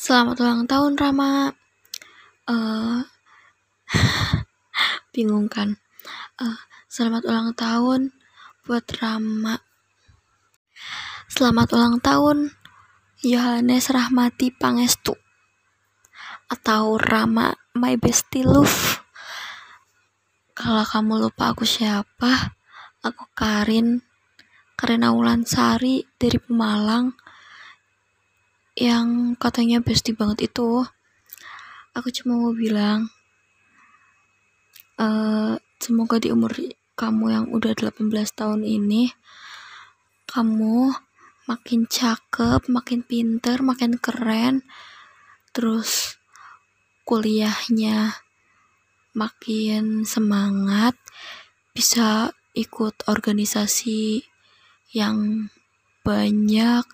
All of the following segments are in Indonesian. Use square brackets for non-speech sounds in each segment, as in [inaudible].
Selamat ulang tahun Rama. Uh, [laughs] bingung kan? Uh, selamat ulang tahun buat Rama. Selamat ulang tahun Yohanes Rahmati Pangestu atau Rama My Bestie Love. Kalau kamu lupa aku siapa, aku Karin, Karin Aulan Sari dari Pemalang yang katanya bestie banget itu aku cuma mau bilang uh, semoga di umur kamu yang udah 18 tahun ini kamu makin cakep, makin pinter, makin keren terus kuliahnya makin semangat bisa ikut organisasi yang banyak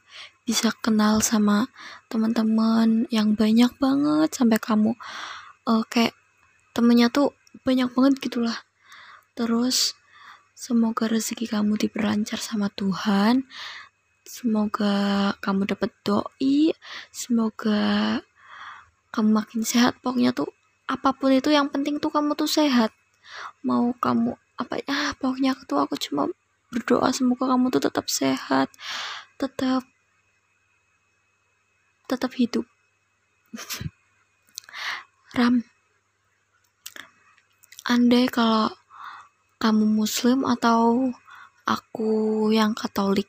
bisa kenal sama teman-teman yang banyak banget sampai kamu uh, kayak temennya tuh banyak banget gitulah. Terus semoga rezeki kamu diperlancar sama Tuhan semoga kamu dapat doi semoga kamu makin sehat. Pokoknya tuh apa pun itu yang penting tuh kamu tuh sehat. Mau kamu apa ya pokoknya tuh aku cuma berdoa semoga kamu tuh tetap sehat tetap tetap hidup. Ram, andai kalau kamu muslim atau aku yang katolik,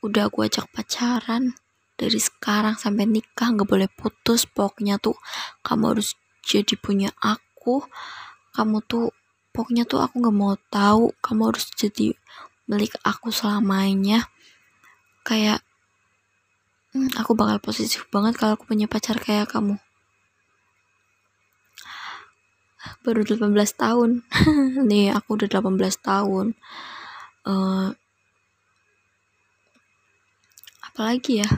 udah aku ajak pacaran dari sekarang sampai nikah nggak boleh putus pokoknya tuh kamu harus jadi punya aku kamu tuh pokoknya tuh aku nggak mau tahu kamu harus jadi milik aku selamanya kayak aku bakal positif banget kalau aku punya pacar kayak kamu. Baru 18 tahun. [laughs] Nih aku udah 18 tahun. Uh, apalagi ya?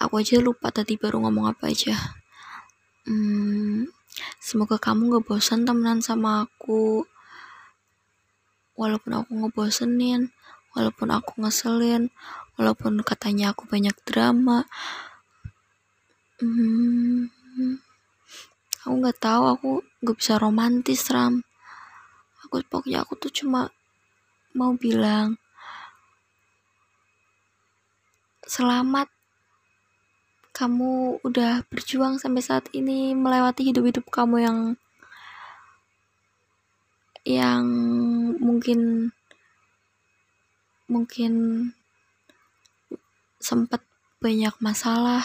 Aku aja lupa tadi baru ngomong apa aja. Hmm, semoga kamu gak bosan temenan sama aku. Walaupun aku ngebosenin walaupun aku ngeselin walaupun katanya aku banyak drama. Hmm, aku nggak tahu aku nggak bisa romantis ram. Aku pokoknya aku tuh cuma mau bilang selamat. Kamu udah berjuang sampai saat ini melewati hidup-hidup kamu yang yang mungkin mungkin sempat banyak masalah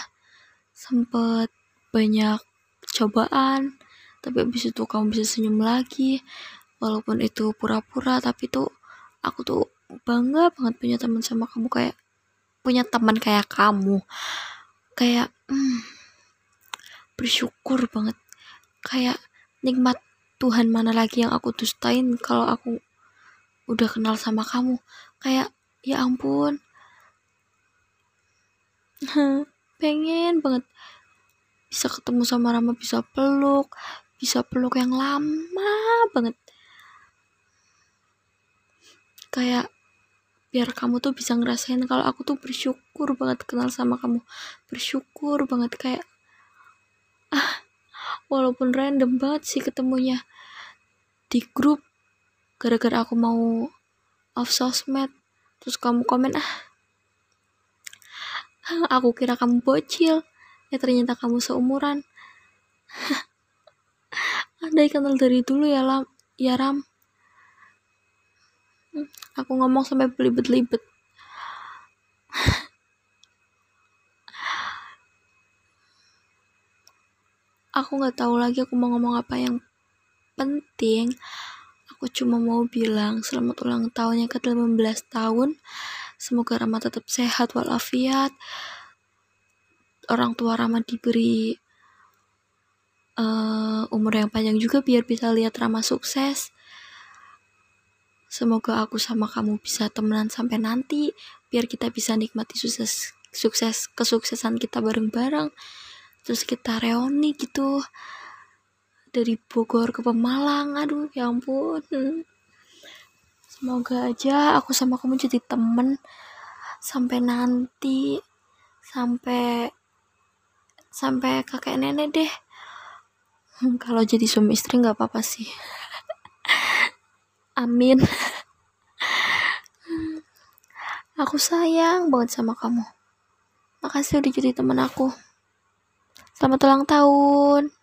sempat banyak cobaan tapi abis itu kamu bisa senyum lagi walaupun itu pura-pura tapi tuh aku tuh bangga banget punya teman sama kamu kayak punya teman kayak kamu. Kayak hmm, bersyukur banget. Kayak nikmat Tuhan mana lagi yang aku dustain kalau aku udah kenal sama kamu. Kayak ya ampun. [laughs] Pengen banget bisa ketemu sama Rama bisa peluk bisa peluk yang lama banget. Kayak biar kamu tuh bisa ngerasain kalau aku tuh bersyukur banget kenal sama kamu. Bersyukur banget kayak ah walaupun random banget sih ketemunya di grup gara-gara aku mau off sosmed terus kamu komen ah aku kira kamu bocil. Ya ternyata kamu seumuran. [laughs] Andai kenal dari dulu ya lam ya ram. Aku ngomong sampai belibet-libet. [laughs] Aku nggak tahu lagi aku mau ngomong apa yang penting Aku cuma mau bilang selamat ulang tahunnya ke 18 tahun. Semoga Rama tetap sehat walafiat. Orang tua Rama diberi uh, umur yang panjang juga biar bisa lihat Rama sukses. Semoga aku sama kamu bisa temenan sampai nanti biar kita bisa nikmati sukses sukses kesuksesan kita bareng-bareng. Terus kita reuni gitu dari Bogor ke Pemalang. Aduh ya ampun. Semoga aja aku sama kamu jadi temen sampai nanti sampai sampai kakek nenek deh. [laughs] Kalau jadi suami istri nggak apa-apa sih. [laughs] Amin. [laughs] Aku sayang banget sama kamu. Makasih udah jadi temen aku. Selamat ulang tahun